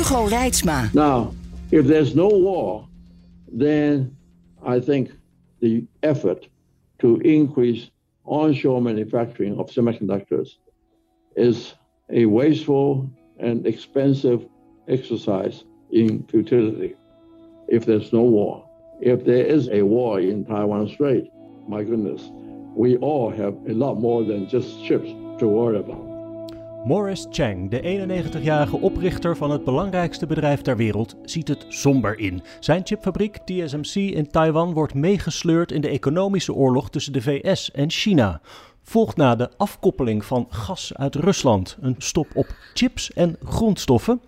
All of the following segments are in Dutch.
Hugo Reitsma. Now, if there's no war, then I think the effort to increase onshore manufacturing of semiconductors is a wasteful and expensive exercise in futility if there's no war. If there is a war in Taiwan Strait, my goodness, we all have a lot more than just ships to worry about. Morris Chang, de 91-jarige oprichter van het belangrijkste bedrijf ter wereld, ziet het somber in. Zijn chipfabriek TSMC in Taiwan wordt meegesleurd in de economische oorlog tussen de VS en China. Volgt na de afkoppeling van gas uit Rusland een stop op chips en grondstoffen.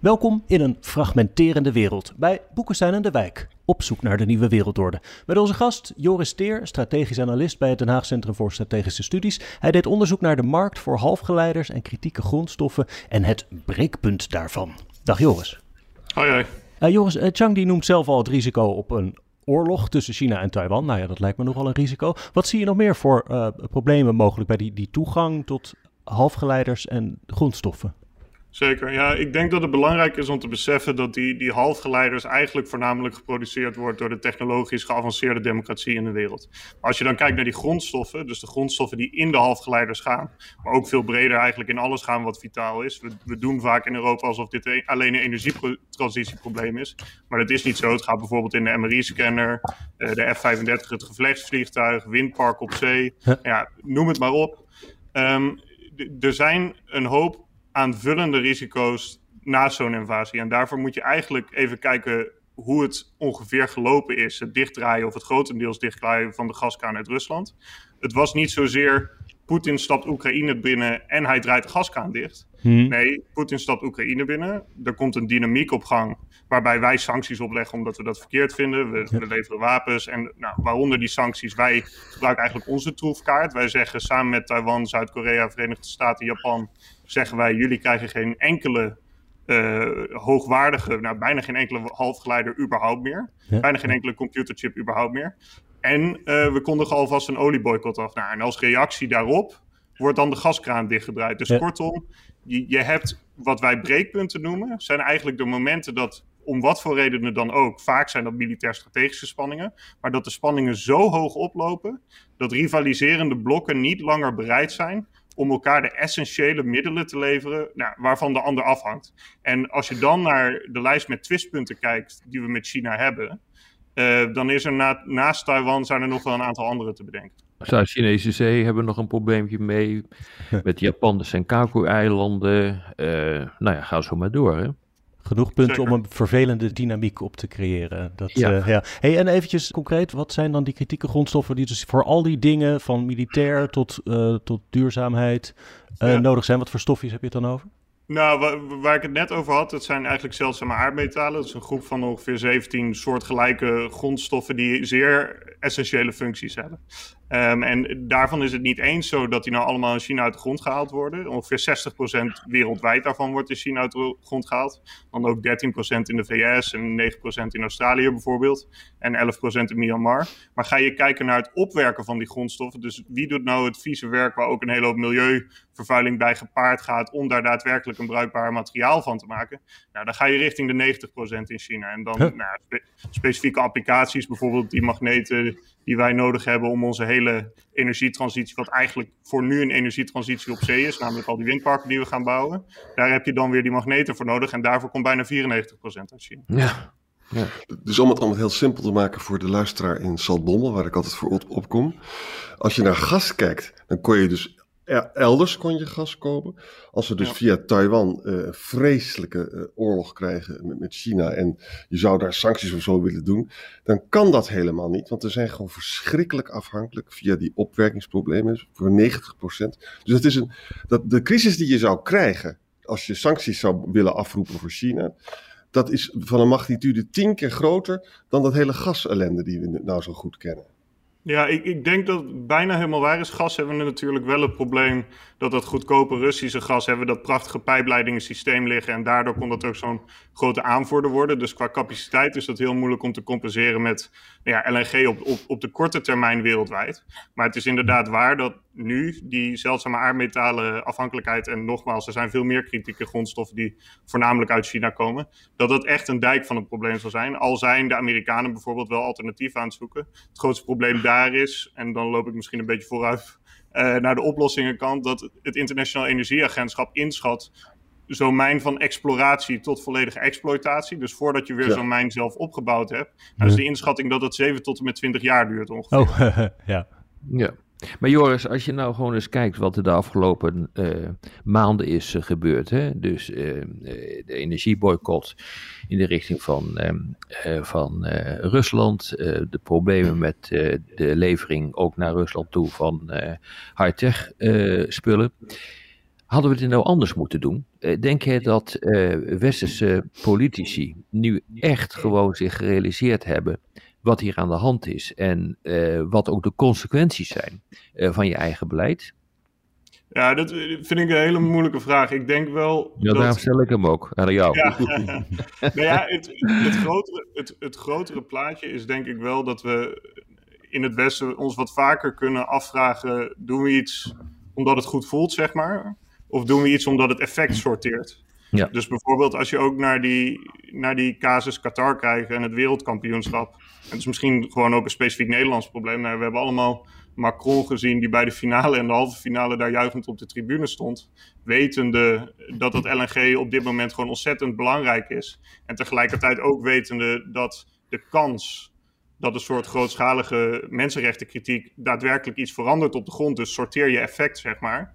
Welkom in een fragmenterende wereld bij Boekenstein en de Wijk. Op zoek naar de nieuwe wereldorde. Met onze gast Joris Teer, strategisch analist bij het Den Haag Centrum voor Strategische Studies. Hij deed onderzoek naar de markt voor halfgeleiders en kritieke grondstoffen en het breekpunt daarvan. Dag Joris. Hoi hoi. Uh, Joris, uh, Chang die noemt zelf al het risico op een oorlog tussen China en Taiwan. Nou ja, dat lijkt me nogal een risico. Wat zie je nog meer voor uh, problemen mogelijk bij die, die toegang tot halfgeleiders en grondstoffen? Zeker, ja. Ik denk dat het belangrijk is om te beseffen dat die, die halfgeleiders eigenlijk voornamelijk geproduceerd wordt door de technologisch geavanceerde democratie in de wereld. Maar als je dan kijkt naar die grondstoffen, dus de grondstoffen die in de halfgeleiders gaan, maar ook veel breder eigenlijk in alles gaan wat vitaal is. We, we doen vaak in Europa alsof dit een, alleen een energietransitieprobleem is, maar dat is niet zo. Het gaat bijvoorbeeld in de MRI-scanner, de F-35, het gevechtsvliegtuig, windpark op zee, ja, noem het maar op. Um, er zijn een hoop aanvullende risico's na zo'n invasie. En daarvoor moet je eigenlijk even kijken hoe het ongeveer gelopen is. Het dichtdraaien of het grotendeels dichtdraaien van de gaskraan uit Rusland. Het was niet zozeer Poetin stapt Oekraïne binnen en hij draait de gaskraan dicht. Hmm. Nee, Poetin stapt Oekraïne binnen. Er komt een dynamiek op gang waarbij wij sancties opleggen omdat we dat verkeerd vinden. We, we leveren wapens en nou, waaronder die sancties. Wij gebruiken eigenlijk onze troefkaart. Wij zeggen samen met Taiwan, Zuid-Korea, Verenigde Staten, Japan... zeggen wij, jullie krijgen geen enkele uh, hoogwaardige, nou bijna geen enkele halfgeleider überhaupt meer. Bijna geen enkele computerchip überhaupt meer. En uh, we kondigen alvast een olieboycott af. Nou, en als reactie daarop wordt dan de gaskraan dichtgedraaid. Dus kortom, je, je hebt wat wij breekpunten noemen, zijn eigenlijk de momenten dat om wat voor redenen dan ook, vaak zijn dat militair-strategische spanningen, maar dat de spanningen zo hoog oplopen dat rivaliserende blokken niet langer bereid zijn om elkaar de essentiële middelen te leveren nou, waarvan de ander afhangt. En als je dan naar de lijst met twistpunten kijkt die we met China hebben, uh, dan is er na, naast Taiwan zijn er nog wel een aantal andere te bedenken. Zuid-Chinese Zee hebben nog een probleempje mee. Met Japan, de Senkaku-eilanden. Uh, nou ja, ga zo maar door. Hè? Genoeg punten Zeker. om een vervelende dynamiek op te creëren. Dat, ja. Uh, ja. Hey, en eventjes concreet, wat zijn dan die kritieke grondstoffen die dus voor al die dingen, van militair tot, uh, tot duurzaamheid, uh, ja. nodig zijn? Wat voor stofjes heb je het dan over? Nou, waar, ik het net over had, dat zijn eigenlijk zeldzame aardmetalen. Dat is een groep van ongeveer 17 soortgelijke grondstoffen die zeer essentiële functies hebben. Um, en daarvan is het niet eens zo dat die nou allemaal in China uit de grond gehaald worden. Ongeveer 60% wereldwijd daarvan wordt in China uit de grond gehaald. Dan ook 13% in de VS en 9% in Australië bijvoorbeeld. En 11% in Myanmar. Maar ga je kijken naar het opwerken van die grondstoffen. Dus wie doet nou het vieze werk waar ook een hele hoop milieuvervuiling bij gepaard gaat. om daar daadwerkelijk een bruikbaar materiaal van te maken. Nou, dan ga je richting de 90% in China. En dan huh? nou, spe specifieke applicaties, bijvoorbeeld die magneten die wij nodig hebben om onze hele energietransitie, wat eigenlijk voor nu een energietransitie op zee is, namelijk al die windparken die we gaan bouwen, daar heb je dan weer die magneten voor nodig en daarvoor komt bijna 94% uit China. Ja. Ja. Dus om het allemaal heel simpel te maken voor de luisteraar in Saltbommel, waar ik altijd voor op, opkom. Als je naar gas kijkt, dan kon je dus elders kon je gas kopen. Als we dus ja. via Taiwan uh, vreselijke uh, oorlog krijgen met, met, China en je zou daar sancties of zo willen doen, dan kan dat helemaal niet. Want we zijn gewoon verschrikkelijk afhankelijk via die opwerkingsproblemen voor 90%. Dus het is een, dat, de crisis die je zou krijgen als je sancties zou willen afroepen voor China, dat is van een magnitude tien keer groter dan dat hele gasellende die we nou zo goed kennen. Ja, ik, ik denk dat het bijna helemaal waar is. Gas hebben we natuurlijk wel het probleem dat dat goedkope Russische gas hebben dat prachtige pijpleidingensysteem liggen. En daardoor kon dat ook zo'n grote aanvoerder worden. Dus qua capaciteit is dat heel moeilijk om te compenseren met nou ja, LNG op, op, op de korte termijn wereldwijd. Maar het is inderdaad waar dat nu die zeldzame aardmetalen afhankelijkheid, en nogmaals, er zijn veel meer kritieke grondstoffen die voornamelijk uit China komen, dat dat echt een dijk van een probleem zal zijn. Al zijn de Amerikanen bijvoorbeeld wel alternatieven aan het zoeken. Het grootste probleem daar is, en dan loop ik misschien een beetje vooruit uh, naar de oplossingenkant, dat het Internationaal Energieagentschap inschat zo'n mijn van exploratie tot volledige exploitatie. Dus voordat je weer zo'n mijn zelf opgebouwd hebt, nou is de inschatting dat dat 7 tot en met 20 jaar duurt ongeveer. Oh, ja. Ja. Maar Joris, als je nou gewoon eens kijkt wat er de afgelopen uh, maanden is uh, gebeurd. Hè? Dus uh, de energieboycott in de richting van, ehm, van Rusland. de problemen met de levering ook naar Rusland toe van high-tech spullen. Hadden we het nou anders moeten doen? denk je dat westerse politici nu echt gewoon zich gerealiseerd hebben wat hier aan de hand is en uh, wat ook de consequenties zijn uh, van je eigen beleid? Ja, dat vind ik een hele moeilijke vraag. Ik denk wel. Ja, dat... daarom stel ik hem ook aan jou. Ja, nou ja, het, het, grotere, het, het grotere plaatje is denk ik wel dat we in het Westen ons wat vaker kunnen afvragen: doen we iets omdat het goed voelt, zeg maar? Of doen we iets omdat het effect sorteert? Ja. Dus bijvoorbeeld als je ook naar die, naar die casus Qatar krijgt en het wereldkampioenschap. Het is misschien gewoon ook een specifiek Nederlands probleem. Nou, we hebben allemaal Macron gezien die bij de finale en de halve finale daar juichend op de tribune stond. Wetende dat het LNG op dit moment gewoon ontzettend belangrijk is. En tegelijkertijd ook wetende dat de kans dat een soort grootschalige mensenrechtenkritiek daadwerkelijk iets verandert op de grond. Dus sorteer je effect, zeg maar.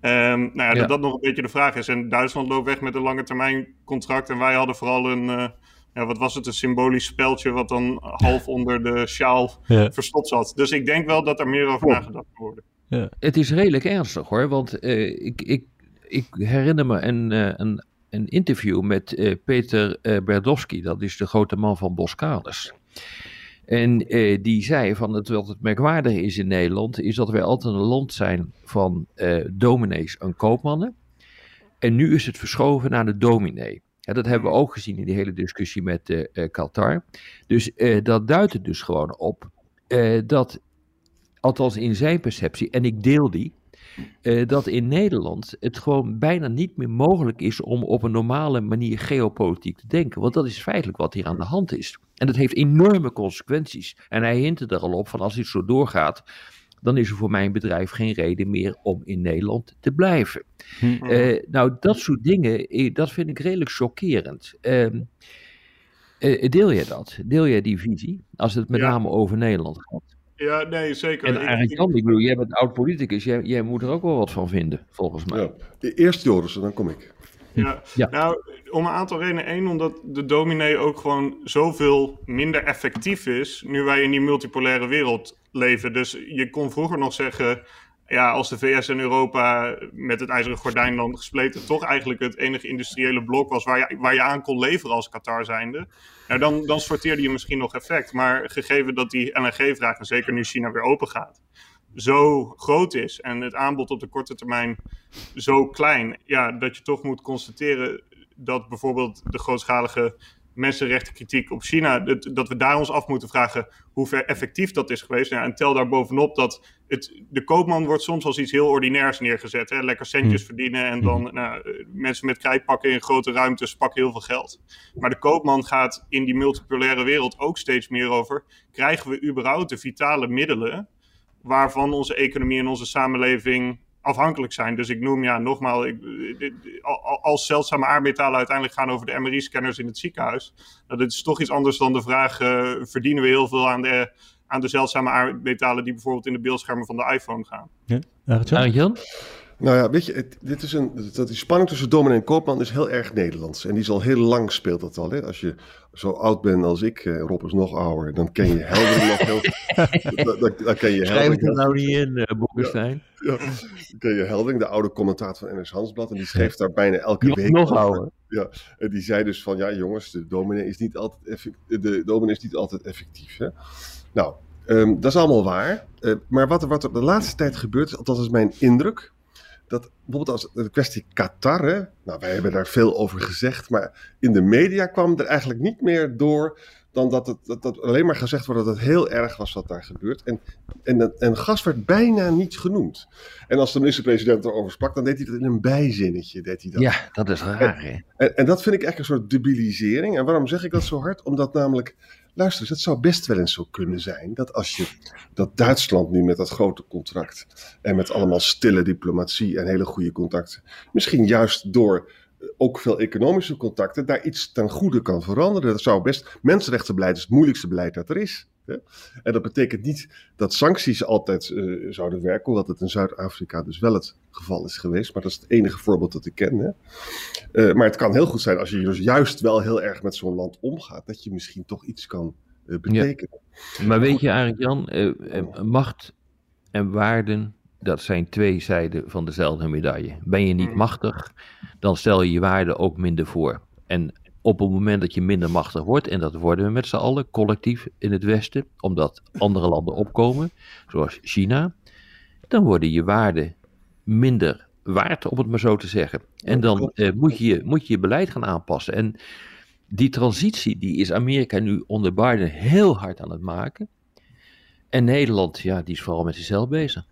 Um, nou ja, Dat dat nog een beetje de vraag is. En Duitsland loopt weg met een lange termijn contract. En wij hadden vooral een, uh, ja, wat was het, een symbolisch speltje wat dan half onder de sjaal verstopt zat. Dus ik denk wel dat er meer over nagedacht moet worden. Ja. Het is redelijk ernstig hoor, want uh, ik, ik, ik herinner me een, uh, een, een interview met Peter Berdowski, dat is de grote man van Boskalis. En eh, die zei van het, wat het merkwaardige is in Nederland, is dat wij altijd een land zijn van eh, dominees en koopmannen. En nu is het verschoven naar de dominee. Ja, dat hebben we ook gezien in die hele discussie met uh, Qatar. Dus dat duidt er dus gewoon op dat, althans in zijn perceptie, en ik deel die, dat in Nederland het gewoon bijna niet meer mogelijk is om op een normale manier geopolitiek te denken. Want dat is feitelijk wat hier aan de hand is. En dat heeft enorme consequenties. En hij hint er al op van als dit zo doorgaat, dan is er voor mijn bedrijf geen reden meer om in Nederland te blijven. Hm. Uh, nou, dat soort dingen, eh, dat vind ik redelijk chockerend. Uh, uh, deel jij dat? Deel jij die visie? Als het met name over Nederland gaat. Ja, nee, zeker. En eigenlijk kan, ik bedoel, jij bent oud-politicus, jij, jij, moet er ook wel wat van vinden, volgens mij. Ja. Eerst Joris, dan kom ik. Ja. ja. nou, om een aantal redenen. Eén, omdat de dominee ook gewoon zoveel minder effectief is nu wij in die multipolaire wereld leven. Dus je kon vroeger nog zeggen, ja, als de VS en Europa met het ijzeren gordijn dan gespleten toch eigenlijk het enige industriële blok was waar je, waar je aan kon leveren als Qatar zijnde, nou dan, dan sorteerde je misschien nog effect. Maar gegeven dat die LNG-vraag, en zeker nu China weer open gaat, zo groot is en het aanbod op de korte termijn zo klein, ja, dat je toch moet constateren dat bijvoorbeeld de grootschalige mensenrechtenkritiek op China, dat, dat, we daar ons af moeten vragen hoe ver effectief dat is geweest. Ja, en tel daar bovenop dat het, de koopman wordt soms als iets heel ordinairs neergezet. Hè? Lekker centjes hmm. verdienen en dan hmm. nou, mensen met krijtpakken in grote ruimtes pakken heel veel geld. Maar de koopman gaat in die multipolaire wereld ook steeds meer over, krijgen we überhaupt de vitale middelen waarvan onze economie en onze samenleving afhankelijk zijn. Dus ik noem ja, nogmaals, ik, als zeldzame aardmetalen uiteindelijk gaan over de MRI-scanners in het ziekenhuis. Nou, dat is toch iets anders dan de vraag: uh, verdienen we heel veel aan de, aan de zeldzame aardmetalen die bijvoorbeeld in de beeldschermen van de iPhone gaan? Ja, Arjan? Nou ja, weet je, het, dit is een, dat die spanning tussen dominee en koopman is heel erg Nederlands. En die is al heel lang speelt dat al. Hè? Als je zo oud bent als ik, eh, Rob is nog ouder, dan ken je Heldering nog heel... dan, dan, dan ken je Schrijf het er nou niet in, uh, Boekenstein. Ja, dan ken je Heldering, de oude commentator van NS Hansblad. En die schreef daar bijna elke Nog- week nog over. ouder. Ja, en die zei dus van, ja jongens, de dominee is niet altijd, effect, de dominee is niet altijd effectief. Hè? Nou, ehm, dat is allemaal waar. Eh, maar wat er, wat er de laatste tijd gebeurt, is, althans is mijn indruk, dat bijvoorbeeld als de kwestie Qatar, hè, nou wij hebben daar veel over gezegd, maar in de media kwam er eigenlijk niet meer door dan dat, het, dat, dat alleen maar gezegd wordt dat het heel erg was wat daar gebeurt. En, en, en gas werd bijna niet genoemd. En als de minister-president erover sprak, dan deed hij dat in een bijzinnetje. Deed hij dat. Ja, dat is raar, hè? En, en dat vind ik echt een soort debilisering. En waarom zeg ik dat zo hard? Omdat namelijk, luister eens, het zou best wel eens zo kunnen zijn dat als je dat Duitsland nu met dat grote contract en met allemaal stille diplomatie en hele goede contacten, misschien juist door eh, ook veel economische contacten, daar iets ten goede kan veranderen. Dat zou best, mensenrechtenbeleid is het moeilijkste beleid dat er is. En dat betekent niet dat sancties altijd eh, zouden werken, hoewel het in Zuid-Afrika dus wel het geval is geweest. Maar dat is het enige voorbeeld dat ik ken. Hè? Eh, maar het kan heel goed zijn als je dus juist wel heel erg met zo'n land omgaat, dat je misschien toch iets kan eh, betekenen. Maar weet je eigenlijk, Jan, eh, eh, macht en waarden, dat zijn twee zijden van dezelfde medaille. Ben je niet Mm. machtig, dan stel je je waarden ook minder voor. En op het moment dat je minder machtig wordt, en dat worden we met z'n allen collectief in het Westen, omdat andere landen opkomen, zoals China, dan worden je waarden minder waard, om het maar zo te zeggen. En dan eh, moet, je, moet je je beleid gaan aanpassen. En die transitie, die is Amerika nu onder Biden heel hard aan het maken. En Nederland, ja, die is vooral met zichzelf bezig.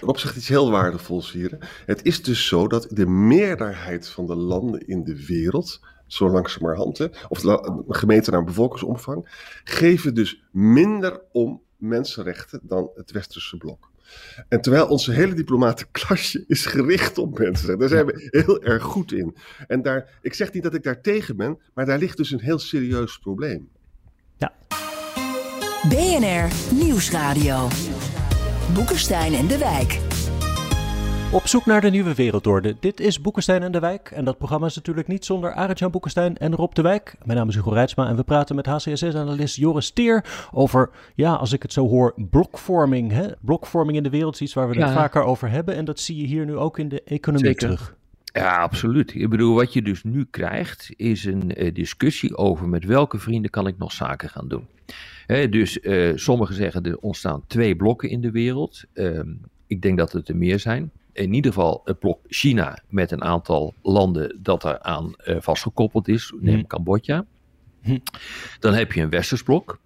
Rob zegt iets heel waardevols hier. Het is dus zo dat de meerderheid van de landen in de wereld, zo langzamerhand, hè, of gemeten naar bevolkingsomvang, geven dus minder om mensenrechten dan het westerse blok. En terwijl onze hele diplomatenklasje is gericht op mensenrechten. Daar zijn we heel erg goed in. En daar, ik zeg niet dat ik daar tegen ben, maar daar ligt dus een heel serieus probleem. BNR Nieuwsradio. Boekenstein en de Wijk. Op zoek naar de nieuwe wereldorde. Dit is Boekenstein en de Wijk. En dat programma is natuurlijk niet zonder Arend-Jan Boekenstein en Rob de Wijk. Mijn naam is Hugo Reitsma en we praten met HCSS-analyst Joris Teer over, ja, als ik het zo hoor, blokvorming. Hè? Blokvorming in de wereld is iets waar we het Ja. vaker over hebben. En dat zie je hier nu ook in de economie Zeker. terug. Ja, absoluut. Ik bedoel, wat je dus nu krijgt, is een eh, discussie over met welke vrienden kan ik nog zaken gaan doen. Hè, dus eh, sommigen zeggen er ontstaan twee blokken in de wereld. Ehm, ik denk dat het er meer zijn. In ieder geval het blok China met een aantal landen dat eraan eh vastgekoppeld is. Neem Hm. Cambodja. Hm. Dan heb je een westers blok.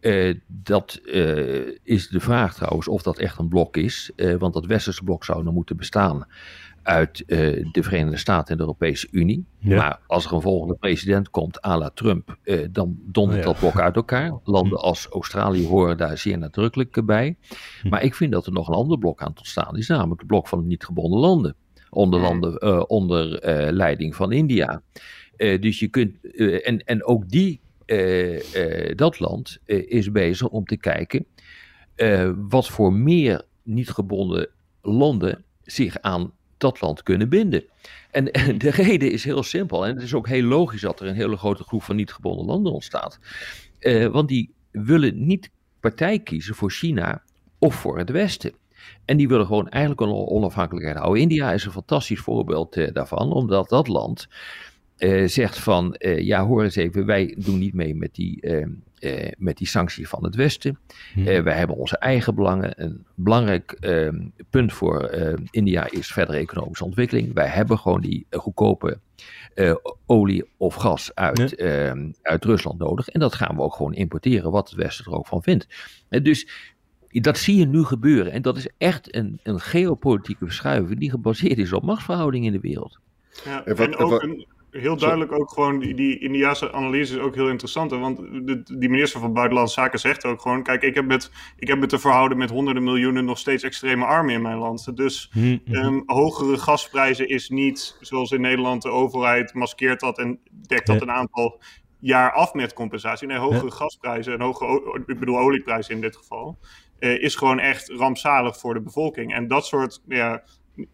Eh, dat eh, is de vraag trouwens of dat echt een blok is. Want dat westerse blok zou dan moeten bestaan uit eh, de Verenigde Staten en de Europese Unie. Ja. Maar als er een volgende president komt, à la Trump, eh, dan dondert Ja. dat blok uit elkaar. Landen als Australië horen daar zeer nadrukkelijk bij. Hm. Maar ik vind dat er nog een ander blok aan te ontstaan is, namelijk het blok van de niet gebonden landen. Onder, landen, eh, onder eh, leiding van India. Eh, dus je kunt, eh, en, en ook die, eh, eh, dat land eh, is bezig om te kijken eh, wat voor meer niet gebonden landen zich aan dat land kunnen binden. En, de reden is heel simpel. En het is ook heel logisch dat er een hele grote groep van niet gebonden landen ontstaat. Eh, want die willen niet partij kiezen voor China of voor het Westen. En die willen gewoon eigenlijk een onafhankelijkheid houden. India is een fantastisch voorbeeld eh, daarvan, omdat dat land eh, zegt van, eh, ja hoor eens even, wij doen niet mee met die, eh, eh, met die sanctie van het Westen. Hm. Eh, wij hebben onze eigen belangen. Een belangrijk eh, punt voor eh, India is verdere economische ontwikkeling. Wij hebben gewoon die goedkope eh, olie of gas uit, eh, uit Rusland nodig. En dat gaan we ook gewoon importeren, wat het Westen er ook van vindt. Dus dat zie je nu gebeuren. En dat is echt een, een geopolitieke verschuiving die gebaseerd is op machtsverhoudingen in de wereld. Ja, En wat- en en ook wat- een, heel duidelijk ook gewoon, die, die Indiaanse analyse is ook heel interessant. hè, Want de, die minister van Buitenlandse Zaken zegt ook gewoon... kijk, ik heb, met, ik heb met te verhouden met honderden miljoenen nog steeds extreme armen in mijn land. Dus Hm, hm. ehm, hogere gasprijzen is niet, zoals in Nederland, de overheid maskeert dat... en dekt dat een aantal jaar af met compensatie. Nee, hogere gasprijzen en hogere, ik bedoel olieprijzen in dit geval... eh, is gewoon echt rampzalig voor de bevolking. En dat soort ja,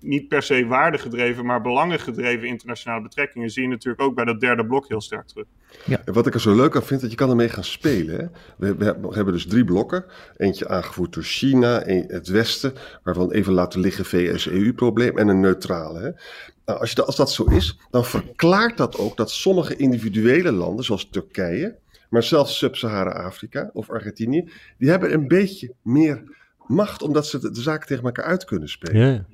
niet per se waardegedreven, maar belangengedreven internationale betrekkingen zie je natuurlijk ook bij dat derde blok heel sterk terug. Ja. En wat ik er zo leuk aan vind, dat je kan ermee gaan spelen. Hè? We, we, hebben dus drie blokken. Eentje aangevoerd door China, het Westen, waarvan even laten liggen VS-EU-probleem, en een neutrale. Hè? Nou, als, je, als dat zo is, dan verklaart dat ook dat sommige individuele landen, zoals Turkije, maar zelfs Sub-Sahara-Afrika of Argentinië, die hebben een beetje meer macht omdat ze de, de zaken tegen elkaar uit kunnen spelen. Ja.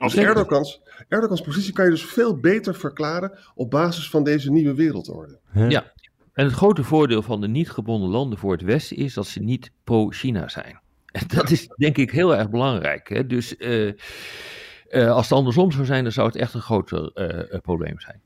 Dus Erdogans, Erdogans positie kan je dus veel beter verklaren op basis van deze nieuwe wereldorde. Ja, en het grote voordeel van de niet gebonden landen voor het Westen is dat ze niet pro-China zijn. En dat is denk ik heel erg belangrijk. Hè? Dus uh, uh, als het andersom zou zijn, dan zou het echt een groter uh, probleem zijn.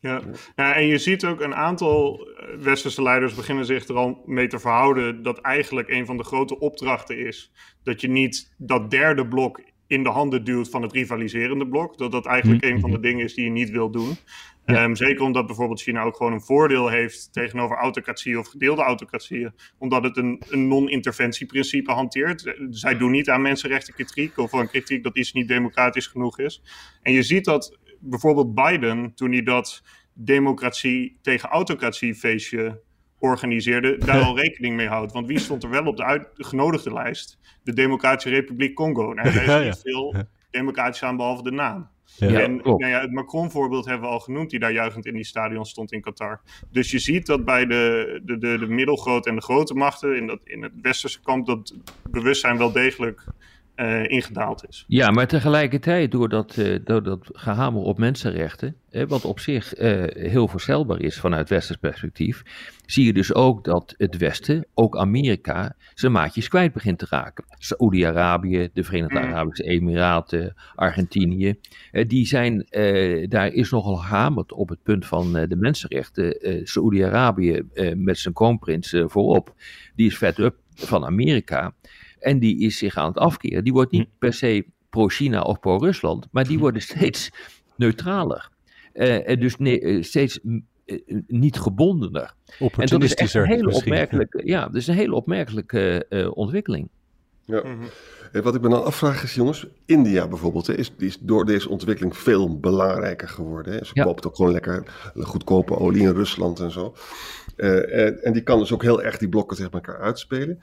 Ja. ja, en je ziet ook een aantal westerse leiders beginnen zich er al mee te verhouden dat eigenlijk een van de grote opdrachten is dat je niet dat derde blok in de handen duwt van het rivaliserende blok. Dat dat eigenlijk mm-hmm. een van de dingen is die je niet wil doen. Ehm, zeker omdat bijvoorbeeld China ook gewoon een voordeel heeft tegenover autocratieën of gedeelde autocratieën. Omdat het een, een non-interventieprincipe hanteert. Zij doen niet aan mensenrechtenkritiek of een kritiek dat iets niet democratisch genoeg is. En je ziet dat bijvoorbeeld Biden, toen hij dat democratie tegen autocratie feestje organiseerde, daar al rekening mee houdt. Want wie stond er wel op de uitgenodigde lijst? De Democratische Republiek Congo. Nou, daar is niet veel democratisch aan behalve de naam. Ja, en nou ja, het Macron-voorbeeld hebben we al genoemd, die daar juichend in die stadion stond in Qatar. Dus je ziet dat bij de, de, de, de middelgrote en de grote machten in, dat, in het westerse kamp dat bewustzijn wel degelijk uh, ingedaald is. Ja, maar tegelijkertijd door dat, uh, door dat gehamer op mensenrechten, hè, wat op zich uh, heel voorstelbaar is vanuit westers perspectief, zie je dus ook dat het Westen, ook Amerika, zijn maatjes kwijt begint te raken. Saoedi-Arabië, de Verenigde mm. Arabische Emiraten, Argentinië, die zijn, daar is nogal gehamerd op het punt van de mensenrechten. Saoedi-Arabië met zijn kroonprins voorop, die is vet up van Amerika. En die is zich aan het afkeren. Die wordt niet hm. per se pro-China of pro-Rusland, maar die worden steeds neutraler. Uh, dus nee, uh, steeds uh, niet gebondener. En dat is echt een hele opmerkelijke, ja, dat is een hele opmerkelijke ontwikkeling. Ja. Mm -hmm. Wat ik me dan afvraag is, jongens, India bijvoorbeeld, hè, is, die is door deze ontwikkeling veel belangrijker geworden. Hè. Ze ja. koopt ook gewoon lekker goedkope olie in Rusland en zo. en, en, die kan dus ook heel erg die blokken tegen elkaar uitspelen.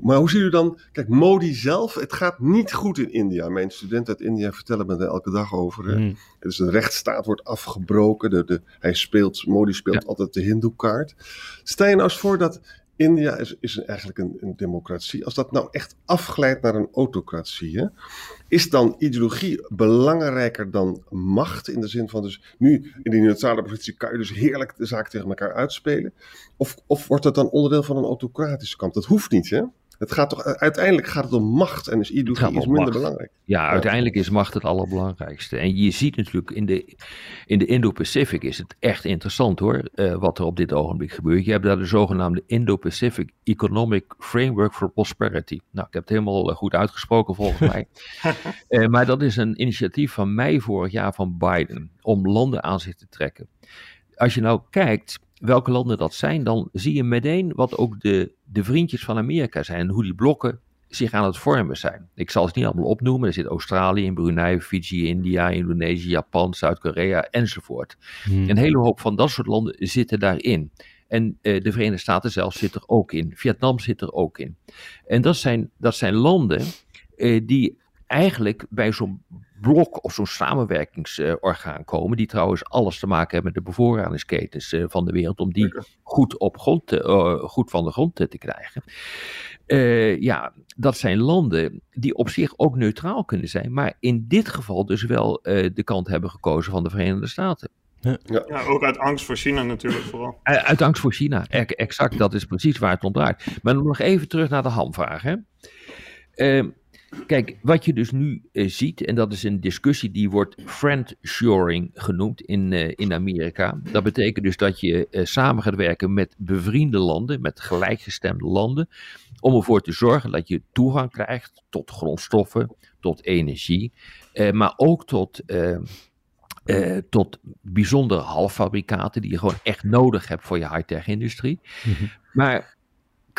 Maar hoe zie je dan, kijk, Modi zelf, het gaat niet goed in India. Mijn studenten uit India vertellen me er elke dag over. Mm. Dus de rechtsstaat wordt afgebroken. De, de, hij speelt, Modi speelt altijd de Hindoe-kaart. Stel je nou eens voor dat India is, is eigenlijk een, een, democratie. Als dat nou echt afglijdt naar een autocratie, is dan ideologie belangrijker dan macht? In de zin van dus nu in die neutrale positie kan je dus heerlijk de zaak tegen elkaar uitspelen. Of, of wordt dat dan onderdeel van een autocratische kamp? Dat hoeft niet, hè? Het gaat toch, uiteindelijk gaat het om macht en is ideologie is minder belangrijk. Ja, uiteindelijk is macht het allerbelangrijkste. En je ziet natuurlijk in de, in de Indo-Pacific is het echt interessant hoor, uh, wat er op dit ogenblik gebeurt. Je hebt daar de zogenaamde Indo-Pacific Economic Framework for Prosperity. Nou, ik heb het helemaal eh, goed uitgesproken volgens mij. uh, maar dat is een initiatief van mei vorig jaar van Biden om landen aan zich te trekken. Als je nou kijkt welke landen dat zijn, dan zie je meteen wat ook de, de vriendjes van Amerika zijn en hoe die blokken zich aan het vormen zijn. Ik zal het niet allemaal opnoemen. Er zit Australië, Brunei, Fiji, India, Indonesië, Japan, Zuid-Korea enzovoort. Hmm. Een hele hoop van dat soort landen zitten daarin. En uh, de Verenigde Staten zelf zit er ook in. Vietnam zit er ook in. En dat zijn, dat zijn landen uh, die eigenlijk bij zo'n blok of zo'n samenwerkingsorgaan komen, die trouwens alles te maken hebben met de bevoorradingsketens eh, van de wereld, om die goed, op grond te, uh, goed van de grond te, krijgen. Uh, ja, dat zijn landen die op zich ook neutraal kunnen zijn, maar in dit geval dus wel uh, de kant hebben gekozen van de Verenigde Staten. Ja. ja. ook uit angst voor China natuurlijk vooral. Uit angst voor China, exact, dat is precies waar het om draait. Maar nog even terug naar de hamvraag. Hè. Uh, Kijk, wat je dus nu uh, ziet, en dat is een discussie die wordt friendshoring genoemd in, uh, in Amerika. Dat betekent dus dat je uh, samen gaat werken met bevriende landen, met gelijkgestemde landen, om ervoor te zorgen dat je toegang krijgt tot grondstoffen, tot energie, maar ook tot, tot bijzondere halffabrikaten die je gewoon echt nodig hebt voor je high-tech industrie. Mhm. Maar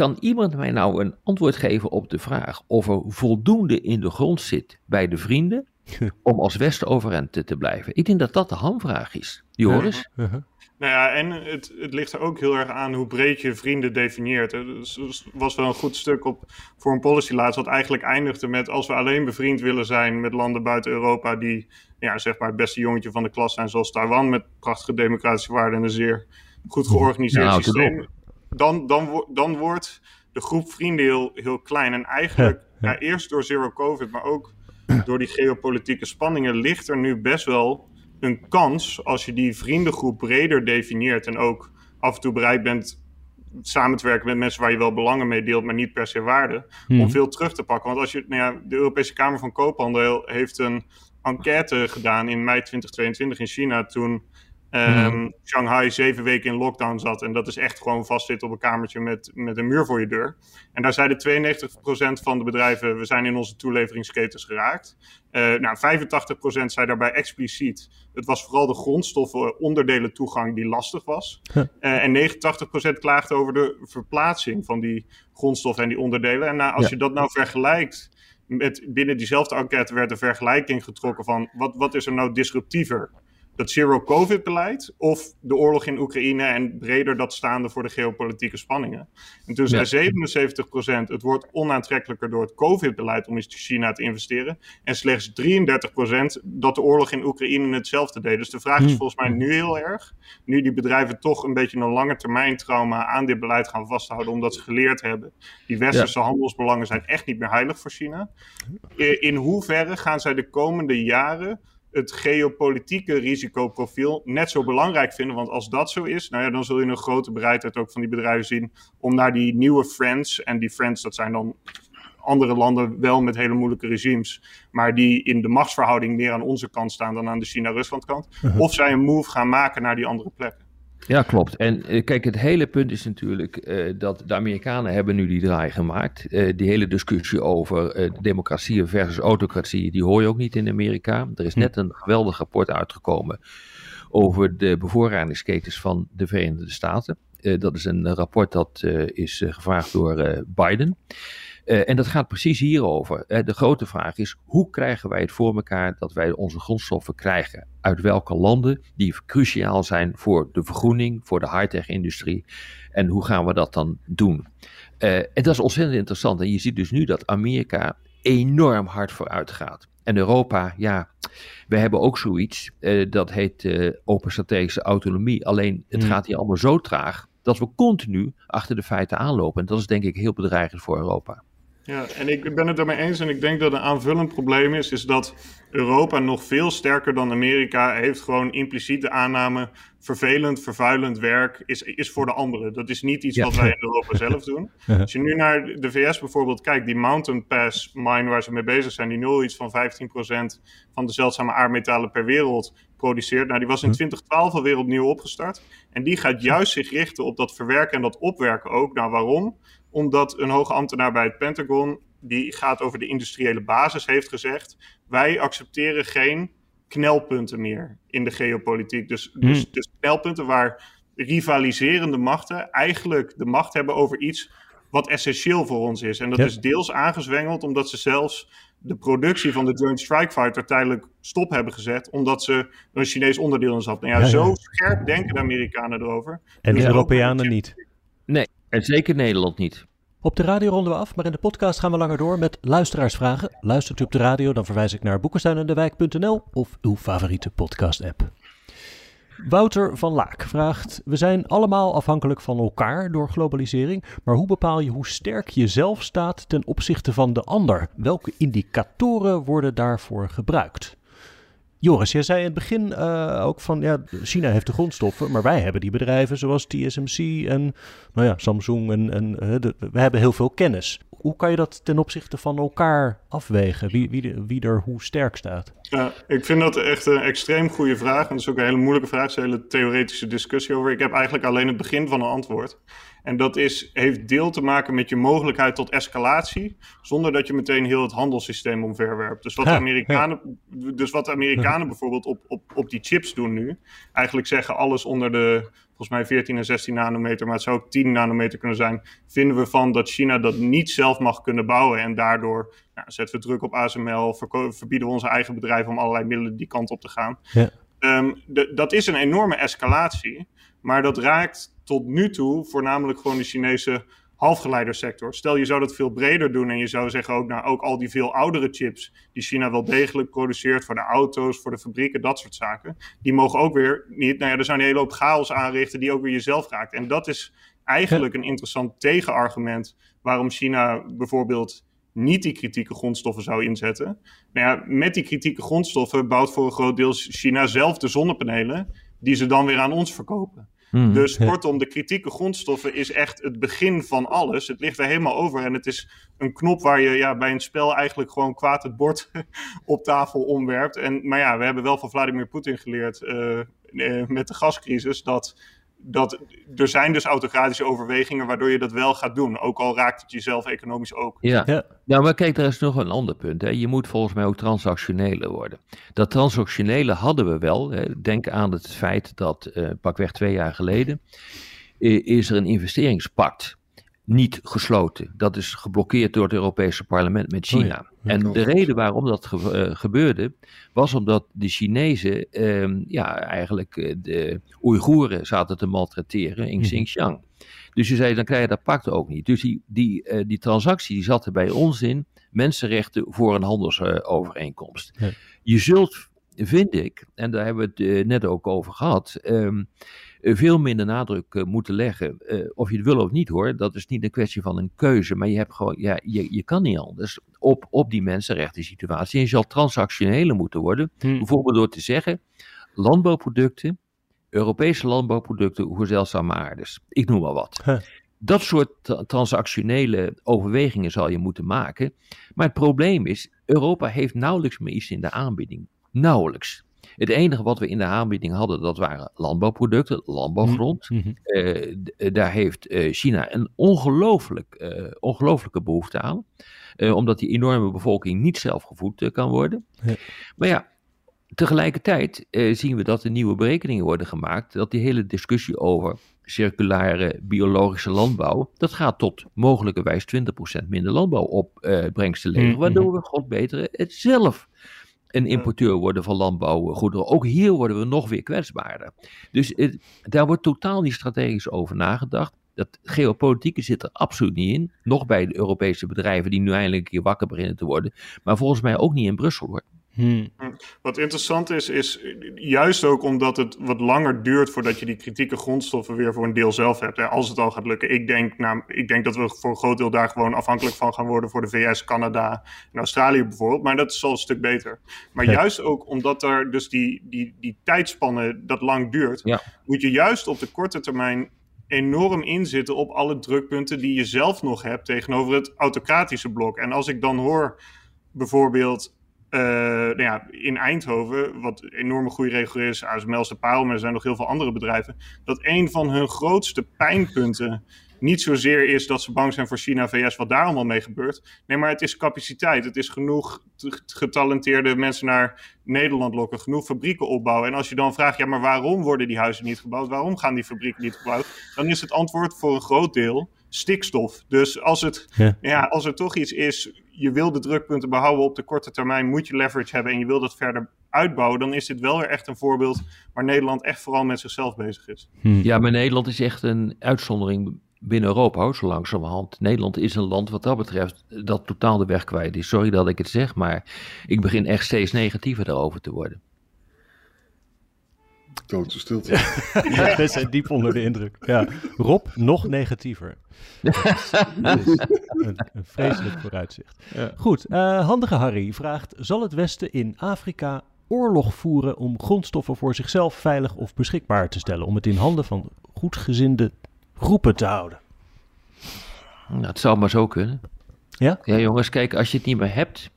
kan iemand mij nou een antwoord geven op de vraag of er voldoende in de grond zit bij de vrienden om als Westen overeind te, te blijven? Ik denk dat dat de hamvraag is. Joris? Nou ja, en het, het ligt er ook heel erg aan hoe breed je vrienden definieert. Er dus was wel een goed stuk op voor een policy laatst, wat eigenlijk eindigde met als we alleen bevriend willen zijn met landen buiten Europa die ja, zeg maar het beste jongetje van de klas zijn, zoals Taiwan, met prachtige democratische waarden en een zeer goed georganiseerd nou, systeem. Dan, dan, dan wordt de groep vrienden heel, heel klein. En eigenlijk, ja, eerst door zero covid, maar ook door die geopolitieke spanningen, ligt er nu best wel een kans, als je die vriendengroep breder definieert en ook af en toe bereid bent samen te werken met mensen waar je wel belangen mee deelt, maar niet per se waarde, om hmm. veel terug te pakken. Want als je, nou ja, de Europese Kamer van Koophandel heeft een enquête gedaan in mei 2022 in China, toen Um, Shanghai zeven weken in lockdown zat. En dat is echt gewoon vastzitten op een kamertje met, met een muur voor je deur. En daar zeiden 92% van de bedrijven: we zijn in onze toeleveringsketens geraakt. Uh, nou, 85% zei daarbij expliciet: het was vooral de grondstoffen, onderdelen toegang die lastig was. Uh, en 89% klaagde over de verplaatsing van die grondstoffen en die onderdelen. En nou, als je dat nou vergelijkt. Met, binnen diezelfde enquête werd een vergelijking getrokken van wat, wat is er nou disruptiever? Het zero-covid-beleid of de oorlog in Oekraïne en breder dat staande voor de geopolitieke spanningen. En toen zei 77 77% het wordt onaantrekkelijker door het covid-beleid om in China te investeren en slechts 33% dat de oorlog in Oekraïne hetzelfde deed. Dus de vraag is hmm. volgens mij nu heel erg, nu die bedrijven toch een beetje een lange termijn trauma aan dit beleid gaan vasthouden omdat ze geleerd hebben, die westerse handelsbelangen zijn echt niet meer heilig voor China. In hoeverre gaan zij de komende jaren het geopolitieke risicoprofiel net zo belangrijk vinden. Want als dat zo is, nou ja, dan zul je een grote bereidheid ook van die bedrijven zien om naar die nieuwe friends, en die friends dat zijn dan andere landen wel met hele moeilijke regimes, maar die in de machtsverhouding meer aan onze kant staan dan aan de China-Rusland kant, uh-huh. of zij een move gaan maken naar die andere plekken. Ja, klopt. En uh, kijk, het hele punt is natuurlijk uh, dat de Amerikanen hebben nu die draai gemaakt. Uh, die hele discussie over democratie versus autocratie, die hoor je ook niet in Amerika. Er is hm. net een geweldig rapport uitgekomen over de bevoorradingsketens van de Verenigde Staten. dat is een rapport dat is gevraagd door Biden. Uh, en dat gaat precies hierover. Uh, de grote vraag is: hoe krijgen wij het voor elkaar dat wij onze grondstoffen krijgen? Uit welke landen die cruciaal zijn voor de vergroening, voor de high-tech-industrie? En hoe gaan we dat dan doen? Uh, en dat is ontzettend interessant. En je ziet dus nu dat Amerika enorm hard vooruit gaat. En Europa, ja, we hebben ook zoiets. dat heet open strategische autonomie. Alleen het hmm. gaat hier allemaal zo traag dat we continu achter de feiten aanlopen. En dat is denk ik heel bedreigend voor Europa. Ja, en ik ben het ermee eens en ik denk dat een aanvullend probleem is, is dat Europa nog veel sterker dan Amerika heeft gewoon impliciet de aanname vervelend, vervuilend werk is, is voor de anderen. Dat is niet iets wat wij in Europa zelf doen. Als je nu naar de VS bijvoorbeeld kijkt, die Mountain Pass mine waar ze mee bezig zijn, die nul iets van 15% van de zeldzame aardmetalen per wereld produceert. Nou, die was in 2012 alweer opnieuw opgestart. En die gaat juist zich richten op dat verwerken en dat opwerken ook. Nou, waarom? Omdat een hoge ambtenaar bij het Pentagon, die gaat over de industriële basis, heeft gezegd: wij accepteren geen knelpunten meer in de geopolitiek. Dus, hmm. dus, dus knelpunten waar rivaliserende machten eigenlijk de macht hebben over iets wat essentieel voor ons is. En dat is deels aangezwengeld omdat ze zelfs de productie van de Joint Strike Fighter tijdelijk stop hebben gezet, omdat ze een Chinees onderdeel in zat. Nou ja, zo scherp denken de Amerikanen erover. En de Europeanen niet. Nee, en zeker Nederland niet. Op de radio ronden we af, maar in de podcast gaan we langer door met luisteraarsvragen. Luistert u op de radio, dan verwijs ik naar boekensteinendewijk.nl of uw favoriete podcast-app. Wouter van Laak vraagt: We zijn allemaal afhankelijk van elkaar door globalisering, maar hoe bepaal je hoe sterk je zelf staat ten opzichte van de ander? Welke indicatoren worden daarvoor gebruikt? Joris, jij zei in het begin uh, ook van ja, China heeft de grondstoffen, maar wij hebben die bedrijven zoals TSMC en nou ja, Samsung en, en de, we hebben heel veel kennis. Hoe kan je dat ten opzichte van elkaar afwegen? Wie, wie, wie er hoe sterk staat? Ja, ik vind dat echt een extreem goede vraag. En dat is ook een hele moeilijke vraag. Er is een hele theoretische discussie over. Ik heb eigenlijk alleen het begin van een antwoord. En dat is, heeft deel te maken met je mogelijkheid tot escalatie, zonder dat je meteen heel het handelssysteem omverwerpt. Dus wat de Amerikanen, dus wat de Amerikanen bijvoorbeeld op, op, op die chips doen nu, eigenlijk zeggen alles onder de volgens mij 14 en 16 nanometer, maar het zou ook 10 nanometer kunnen zijn, vinden we van dat China dat niet zelf mag kunnen bouwen. En daardoor nou, zetten we druk op ASML, verbieden we onze eigen bedrijven om allerlei middelen die kant op te gaan. Ja. Ehm, dat is een enorme escalatie, maar dat raakt tot nu toe voornamelijk gewoon de Chinese halfgeleidersector. Stel je zou dat veel breder doen en je zou zeggen ook, nou, ook al die veel oudere chips die China wel degelijk produceert voor de auto's, voor de fabrieken, dat soort zaken, die mogen ook weer niet, nou ja, er zijn een hele hoop chaos aanrichten die ook weer jezelf raakt. En dat is eigenlijk een interessant tegenargument waarom China bijvoorbeeld niet die kritieke grondstoffen zou inzetten. Nou ja, met die kritieke grondstoffen bouwt voor een groot deel China zelf de zonnepanelen die ze dan weer aan ons verkopen. Mhm. dus kortom, de kritieke grondstoffen is echt het begin van alles. Het ligt er helemaal over en het is een knop waar je ja, bij een spel eigenlijk gewoon kwaad het bord op tafel omwerpt. En, maar ja, we hebben wel van Vladimir Poetin geleerd uh, met de gascrisis dat dat er zijn dus autocratische overwegingen waardoor je dat wel gaat doen. Ook al raakt het jezelf economisch ook. Ja, ja. Nou, maar kijk, er is nog een ander punt. Hè. Je moet volgens mij ook transactionele worden. Dat transactionele hadden we wel. Hè. Denk aan het feit dat uh, pakweg twee jaar geleden is er een investeringspact niet gesloten. Dat is geblokkeerd door het Europese parlement met China. Oh en de reden waarom dat eh, gebeurde, was omdat de Chinezen uh, ja, eigenlijk eh, de Oeigoeren zaten te maltrateren in mhm. Xinjiang. Dus je zei, dan krijg je dat pact ook niet. Dus die, die, uh, die transactie die zat er bij ons in, mensenrechten voor een handelsovereenkomst. Je zult, vind ik, en daar hebben we het net ook over gehad, um, eh, veel minder nadruk eh, moeten leggen. Eh, of je het wil of niet hoor, dat is niet een kwestie van een keuze. Maar je, hebt gewoon, ja, je, je kan niet anders op, op die mensenrechten situatie. En je zal transactionele moeten worden. Hm. Bijvoorbeeld door te zeggen, landbouwproducten, Europese landbouwproducten, hoe zeldzame aardes. Ik noem maar wat. Dat soort transactionele overwegingen zal je moeten maken. Maar het probleem is, Europa heeft nauwelijks meer iets in de aanbieding. Nauwelijks. Het enige wat we in de aanbieding hadden, dat waren landbouwproducten, landbouwgrond. Mm -hmm. uh, daar heeft uh, China een ongelooflijk, uh, ongelooflijke behoefte aan. omdat die enorme bevolking niet zelf gevoed kan worden. Ja. Maar ja, tegelijkertijd zien we dat er nieuwe berekeningen worden gemaakt. Dat die hele discussie over circulaire biologische landbouw, dat gaat tot mogelijkerwijs 20% minder landbouwopbrengsten leveren. -hmm. Waardoor we, god betere, het zelf een importeur worden van landbouwgoederen. Ook hier worden we nog weer kwetsbaarder. Dus het, daar wordt totaal niet strategisch over nagedacht. Dat geopolitieke zit er absoluut niet in. Nog bij de Europese bedrijven die nu eindelijk een keer wakker beginnen te worden. Maar volgens mij ook niet in Brussel hoor. Hmm. Wat interessant is, is juist ook omdat het wat langer duurt voordat je die kritieke grondstoffen weer voor een deel zelf hebt. Hè, als het al gaat lukken. Ik denk, nou, ik denk dat we voor een groot deel daar gewoon afhankelijk van gaan worden voor de VS, Canada en Australië bijvoorbeeld. Maar dat is al een stuk beter. Maar juist ook omdat er dus die, die, die tijdspanne dat lang duurt, moet je juist op de korte termijn enorm inzitten op alle drukpunten die je zelf nog hebt tegenover het autocratische blok. En als ik dan hoor bijvoorbeeld nou ja, in Eindhoven, wat een enorme goede regel is, ASML de Paal, maar er zijn nog heel veel andere bedrijven, dat een van hun grootste pijnpunten niet zozeer is dat ze bang zijn voor China, VS, wat daar allemaal mee gebeurt. Nee, maar het is capaciteit. Het is genoeg getalenteerde mensen naar Nederland lokken, genoeg fabrieken opbouwen. En als je dan vraagt, ja, maar waarom worden die huizen niet gebouwd? Waarom gaan die fabrieken niet gebouwd? Dan is het antwoord voor een groot deel stikstof. Dus als, het, ja. als er toch iets is, je wil de drukpunten behouden op de korte termijn, moet je leverage hebben en je wil dat verder uitbouwen, dan is dit wel weer echt een voorbeeld waar Nederland echt vooral met zichzelf bezig is. Hm. Ja, maar Nederland is echt een uitzondering binnen Europa, zo langzamerhand. Nederland is een land wat dat betreft dat totaal de weg kwijt is. Sorry dat ik het zeg, maar ik begin echt steeds negatiever daarover te worden. Doodse stilte. ja, we zijn diep onder de indruk. Ja. Rob, nog negatiever. een, een, vreselijk vooruitzicht. Ja. Goed, uh, handige Harry vraagt: Zal het Westen in Afrika oorlog voeren om grondstoffen voor zichzelf veilig of beschikbaar te stellen? Om het in handen van goedgezinde groepen te houden? Nou, het zou maar zo kunnen. Ja? Ja, jongens, kijk, als je het niet meer hebt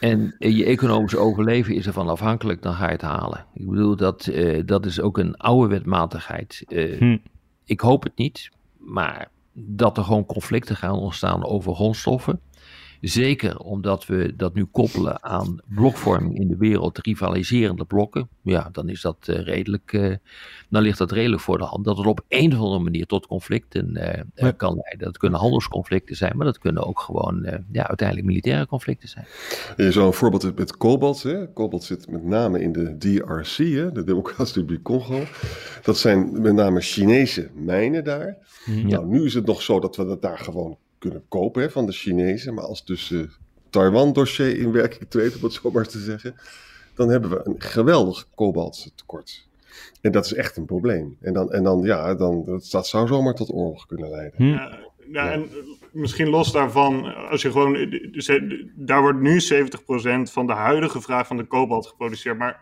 en je economisch overleven is ervan afhankelijk, dan ga je het halen. Ik bedoel, dat, uh, dat is ook een oude wetmatigheid. Uh, hm. Ik hoop het niet, maar dat er gewoon conflicten gaan ontstaan over grondstoffen, Zeker omdat we dat nu koppelen aan blokvorming in de wereld, rivaliserende blokken. Ja, dan is dat uh, redelijk, uh, dan ligt dat redelijk voor de hand. Dat het op een of andere manier tot conflicten uh, kan leiden. Dat kunnen handelsconflicten zijn, maar dat kunnen ook gewoon ja, uiteindelijk militaire conflicten zijn. Je zou een voorbeeld met kobalt. Hè? Kobalt zit met name in de DRC, hè? de Democratische Republiek Congo. Dat zijn met name Chinese mijnen daar. Mm, nou, nu is het nog zo dat we dat daar gewoon kunnen kopen hè, van de Chinezen. Maar als dus uh, Taiwan-dossier in werking treedt, om het zo maar te zeggen, dan hebben we een geweldig kobalttekort. En dat is echt een probleem. En dan, en dan ja, dan, dat, dat zou zomaar tot oorlog kunnen leiden. Hm. Ja, ja, en misschien los daarvan, als je gewoon, dus, daar wordt nu 70% van de huidige vraag van de kobalt geproduceerd. Maar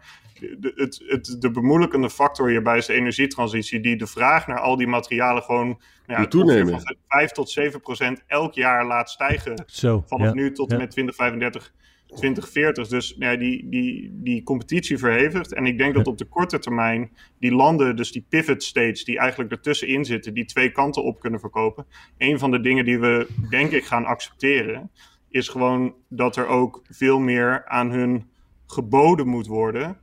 de, het, het, de bemoeilijkende factor hierbij is de energietransitie, die de vraag naar al die materialen gewoon nou ja, toenemen. van 5 tot 7 procent elk jaar laat stijgen. Zo, vanaf nu tot en met 2035. 2040. Dus ja, die, die, die competitie verhevigt. En ik denk dat op de korte termijn die landen, dus die pivot states, die eigenlijk ertussenin zitten, die twee kanten op kunnen verkopen. Een van de dingen die we, denk ik, gaan accepteren, is gewoon dat er ook veel meer aan hun geboden moet worden.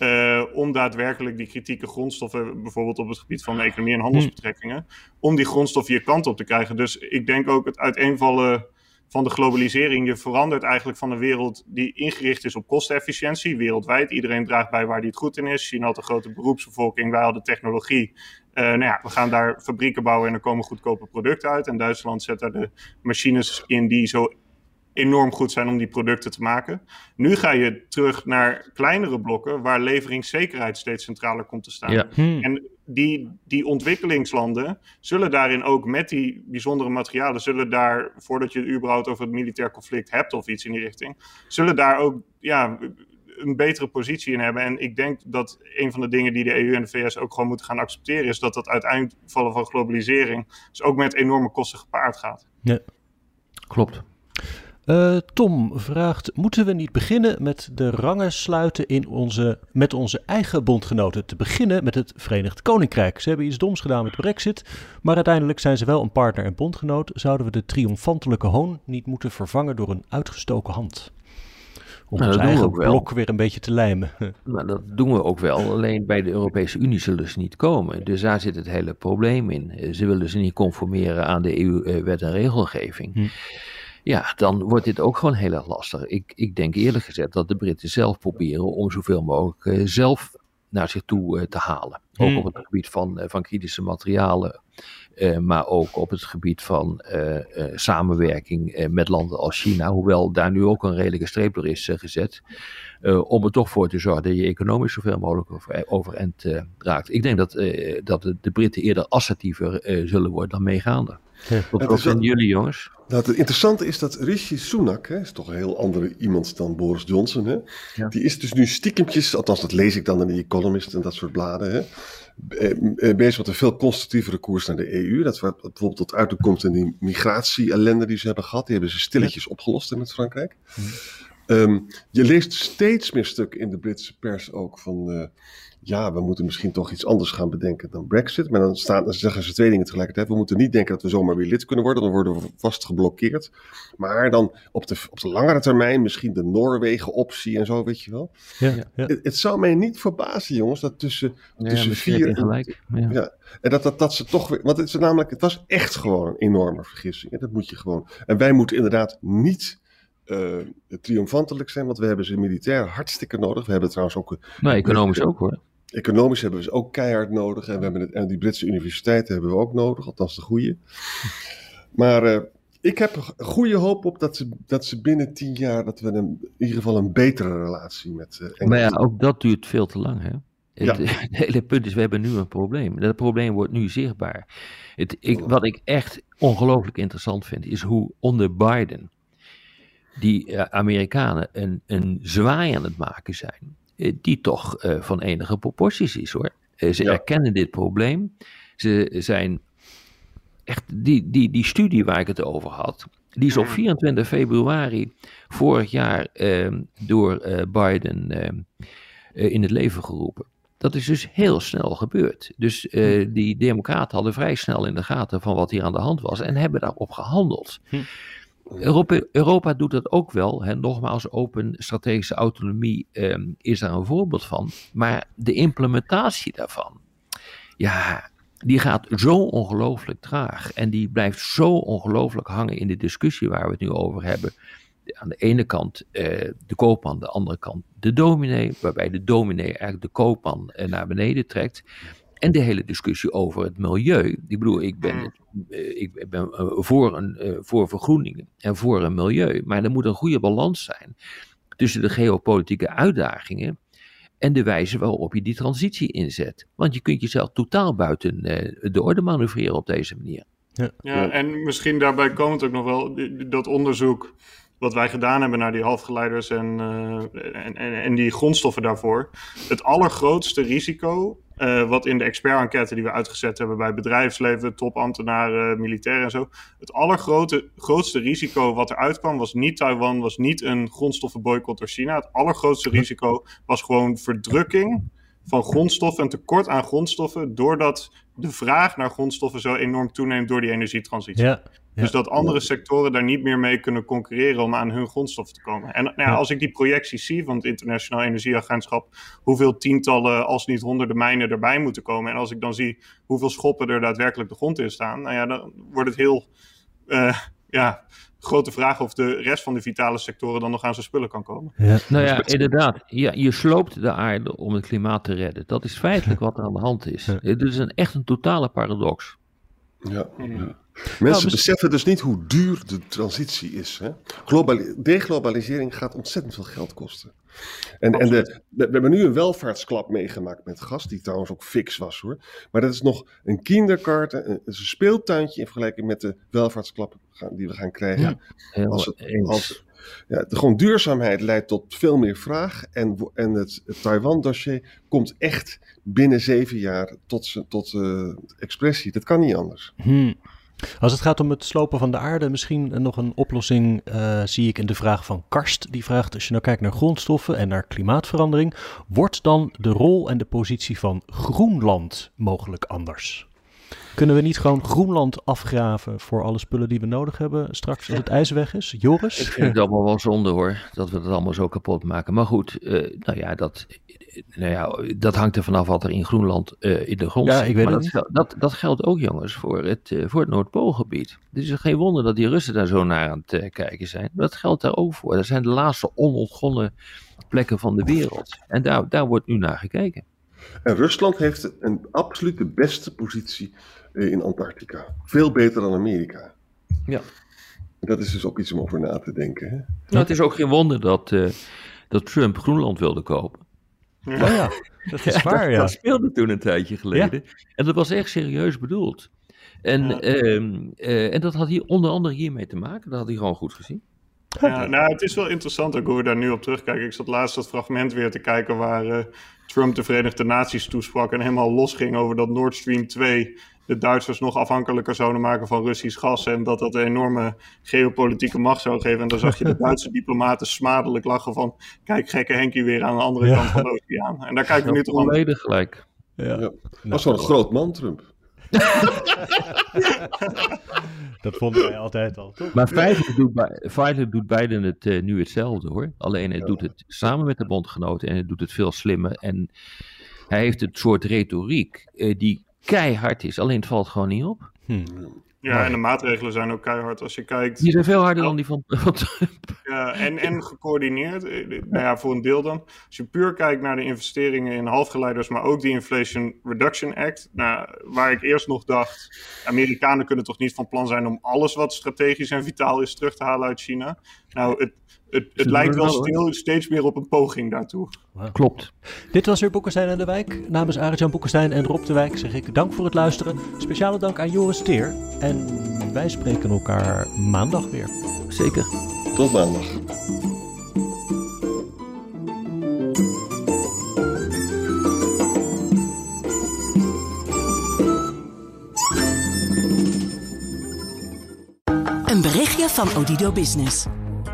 Uh, om daadwerkelijk die kritieke grondstoffen, bijvoorbeeld op het gebied van economie en handelsbetrekkingen, om die grondstoffen je kant op te krijgen. Dus ik denk ook het uiteenvallen van de globalisering. Je verandert eigenlijk van een wereld die ingericht is op kostenefficiëntie, wereldwijd. Iedereen draagt bij waar die het goed in is. China had een grote beroepsbevolking, wij hadden technologie. Uh, nou ja, we gaan daar fabrieken bouwen en er komen goedkope producten uit. En Duitsland zet daar de machines in die zo enorm goed zijn om die producten te maken. Nu ga je terug naar kleinere blokken waar leveringszekerheid steeds centraler komt te staan. Ja. Hmm. En die, die ontwikkelingslanden zullen daarin ook met die bijzondere materialen, zullen daar, voordat je het überhaupt over het militair conflict hebt of iets in die richting, zullen daar ook ja, een betere positie in hebben. En ik denk dat een van de dingen die de EU en de VS ook gewoon moeten gaan accepteren, is dat dat uitvallen van globalisering dus ook met enorme kosten gepaard gaat. Ja, klopt. Uh, Tom vraagt: Moeten we niet beginnen met de rangen sluiten in onze, met onze eigen bondgenoten? Te beginnen met het Verenigd Koninkrijk. Ze hebben iets doms gedaan met Brexit, maar uiteindelijk zijn ze wel een partner en bondgenoot. Zouden we de triomfantelijke hoon niet moeten vervangen door een uitgestoken hand? Om nou, ons eigen blok weer een beetje te lijmen. Nou, dat doen we ook wel. Alleen bij de Europese Unie zullen ze niet komen. Dus daar zit het hele probleem in. Ze willen ze niet conformeren aan de EU-wet en regelgeving. Hm. Ja, dan wordt dit ook gewoon heel erg lastig. Ik, ik denk eerlijk gezegd dat de Britten zelf proberen om zoveel mogelijk uh, zelf naar zich toe uh, te halen. Ook hmm. op het gebied van, uh, van kritische materialen, maar ook op het gebied van samenwerking met landen als China. Hoewel daar nu ook een redelijke streep door is gezet. om er toch voor te zorgen dat je economisch zoveel mogelijk over, overeind raakt. Ik denk dat, dat de, de, Britten eerder assertiever zullen worden dan meegaande. Wat vinden jullie jongens? Nou, het interessante is dat Rishi Sunak, hè, is toch een heel andere iemand dan Boris Johnson, hè, die is dus nu stiekempjes, althans dat lees ik dan in The Economist en dat soort bladen, hè, eh, eh, bezig met een veel constructievere koers naar de EU. Dat wat bijvoorbeeld tot komt in die migratie-ellende die ze hebben gehad. Die hebben ze stilletjes opgelost in het Frankrijk. Um, je leest steeds meer stukken in de Britse pers ook van... Uh, ja, we moeten misschien toch iets anders gaan bedenken dan Brexit. Maar dan, staan, dan zeggen ze twee dingen tegelijkertijd. We moeten niet denken dat we zomaar weer lid kunnen worden, dan worden we vast geblokkeerd. Maar dan op de, op de langere termijn misschien de Noorwegen-optie en zo, weet je wel. Ja, ja. Het, zou mij niet verbazen, jongens, dat tussen, tussen vier en... Gelijk. Ja. ja. En dat, dat, dat ze toch weer... Want het, is namelijk, het was echt gewoon een enorme vergissing. En dat moet je gewoon... En wij moeten inderdaad niet... Uh, triomfantelijk zijn, want we hebben ze militair hartstikke nodig. We hebben trouwens ook. Nou, economisch ook hoor. Economisch hebben we ze ook keihard nodig. En, we hebben het, en die Britse universiteiten hebben we ook nodig, althans de goede. Maar uh, ik heb goede hoop op dat ze, dat ze binnen tien jaar, dat we een, in ieder geval een betere relatie met uh, Maar ja, ook dat duurt veel te lang, hè? Het, ja. het, hele punt is, we hebben nu een probleem. Dat probleem wordt nu zichtbaar. Het, ik, wat ik echt ongelooflijk interessant vind, is hoe onder Biden die uh, Amerikanen een, een zwaai aan het maken zijn. Eh, die toch uh, van enige proporties is hoor. Ze erkennen dit probleem. Ze zijn echt, die, die, die studie waar ik het over had, die is op 24 februari vorig jaar ehm, door Biden ehm, in het leven geroepen. Dat is dus heel snel gebeurd. Dus hm. die democraten hadden vrij snel in de gaten van wat hier aan de hand was en hebben daarop gehandeld. Hm. Europa, Europa doet dat ook wel. Hè. Nogmaals, open strategische autonomie ehm, is daar een voorbeeld van. Maar de implementatie daarvan, ja, die gaat zo ongelooflijk traag. En die blijft zo ongelooflijk hangen in de discussie waar we het nu over hebben. Aan de ene kant eh, de koopman, aan de andere kant de dominee. Waarbij de dominee eigenlijk de koopman eh, naar beneden trekt. En de hele discussie over het milieu. Ik bedoel, ik ben, eh, ik ben eh, voor, een, eh, voor vergroening en voor een milieu. Maar er moet een goede balans zijn tussen de geopolitieke uitdagingen en de wijze waarop je die transitie inzet. Want je kunt jezelf totaal buiten eh, de orde manoeuvreren op deze manier. Ja, en misschien daarbij komt ook nog wel dat onderzoek wat wij gedaan hebben naar die halfgeleiders en, eh, en, en, en die grondstoffen daarvoor. Het allergrootste risico, eh, wat in de expert-enquête die we uitgezet hebben bij bedrijfsleven, topambtenaren, militairen en zo. Het allergrootste grootste risico wat eruit kwam was niet Taiwan, was niet een grondstoffenboycott door China. Het allergrootste risico was gewoon verdrukking van grondstoffen, een tekort aan grondstoffen, doordat de vraag naar grondstoffen zo enorm toeneemt door die energietransitie. Ja, Dus dat andere sectoren daar niet meer mee kunnen concurreren om aan hun grondstoffen te komen. En nou ja, Ja. als ik die projecties zie van het Internationaal Energieagentschap, hoeveel tientallen, als niet honderden mijnen erbij moeten komen. En als ik dan zie hoeveel schoppen er daadwerkelijk de grond in staan, nou ja, dan wordt het heel eh, ja, grote vraag of de rest van de vitale sectoren dan nog aan zijn spullen kan komen. ja. Nou ja, inderdaad. Ja, je sloopt de aarde om het klimaat te redden. Dat is feitelijk wat er aan de hand is. Ja. Het is een, echt een totale paradox. Ja. Ja. Mensen beseffen dus niet hoe duur de transitie is. Hè? Globali- deglobalisering gaat ontzettend veel geld kosten. En, en de, we, we hebben nu een welvaartsklap meegemaakt met gas, die trouwens ook fix was hoor. Maar dat is nog een kinderkarten, een, een speeltuintje in vergelijking met de welvaartsklap die we gaan krijgen. Heel Als het- eens. als- Ja, de, gewoon duurzaamheid leidt tot veel meer vraag. En, en het, Taiwan-dossier komt echt binnen zeven jaar tot, tot eh, expressie. Dat kan niet anders. Hmm. Als het gaat om het slopen van de aarde, misschien nog een oplossing eh, zie ik in de vraag van Karst. Die vraagt, als je nou kijkt naar grondstoffen en naar klimaatverandering, wordt dan de rol en de positie van Groenland mogelijk anders? Kunnen we niet gewoon Groenland afgraven voor alle spullen die we nodig hebben straks als het ijs weg is? Ik Joris? vind het allemaal wel zonde hoor, dat we het allemaal zo kapot maken. Maar goed, eh, nou, ja, dat, nou ja, dat hangt er vanaf wat er in Groenland eh, in de grond Ja, zit. ik weet maar het dat, niet. dat, dat geldt ook jongens voor het, eh, voor het Noordpoolgebied. Het is geen wonder dat die Russen daar zo naar aan het kijken zijn. Maar dat geldt daar ook voor. Dat zijn de laatste onontgonnen plekken van de wereld. En daar, daar wordt nu naar gekeken. En Rusland heeft een absoluut de beste positie eh, in Antarctica. Veel beter dan Amerika. Ja. Dat is dus ook iets om over na te denken. Hè? Nou, het is ook geen wonder dat, eh, dat Trump Groenland wilde kopen. Oh ja, dat is waar dat, ja. dat speelde toen een tijdje geleden. En dat was echt serieus bedoeld. En, Ja. ehm, eh, en dat had hier onder andere hiermee te maken. Dat had hij gewoon goed gezien. Ja, nou, het is wel interessant ook hoe we daar nu op terugkijken. Ik zat laatst dat fragment weer te kijken waar eh, Trump de Verenigde Naties toesprak en helemaal losging over dat Nord Stream 2 de Duitsers nog afhankelijker zouden maken van Russisch gas en dat dat een enorme geopolitieke macht zou geven. En dan zag je de Duitse diplomaten smadelijk lachen van kijk gekke Henkie weer aan de andere Ja. kant van de oceaan. En daar kijken we nu toch aan. Volledig gelijk. ja. Ja. Nou, was wel een groot man, Trump. dat vonden wij altijd al, toch? Maar feitelijk doet, Bi- feitelijk doet Biden het eh, nu hetzelfde hoor. Alleen hij doet het samen met de bondgenoten en hij doet het veel slimmer. En hij heeft een soort retoriek eh, die keihard is. Alleen het valt gewoon niet op. Ja, en de maatregelen zijn ook keihard als je kijkt. Die zijn veel harder dan die van, van Trump. Ja, en, en gecoördineerd. eh, Nou ja, voor een deel dan. Als je puur kijkt naar de investeringen in halfgeleiders, maar ook die Inflation Reduction Act. Nou, waar ik eerst nog dacht, Amerikanen kunnen toch niet van plan zijn om alles wat strategisch en vitaal is terug te halen uit China. Nou, het, het, het lijkt wel, stil, steeds meer op een poging daartoe. Klopt. Dit was weer Boekenstein en de Wijk. Namens Arjan Boekenstein en Rob de Wijk zeg ik dank voor het luisteren. Speciale dank aan Joris Teer. En wij spreken elkaar maandag weer. Zeker. Tot maandag. Een berichtje van Odido Business.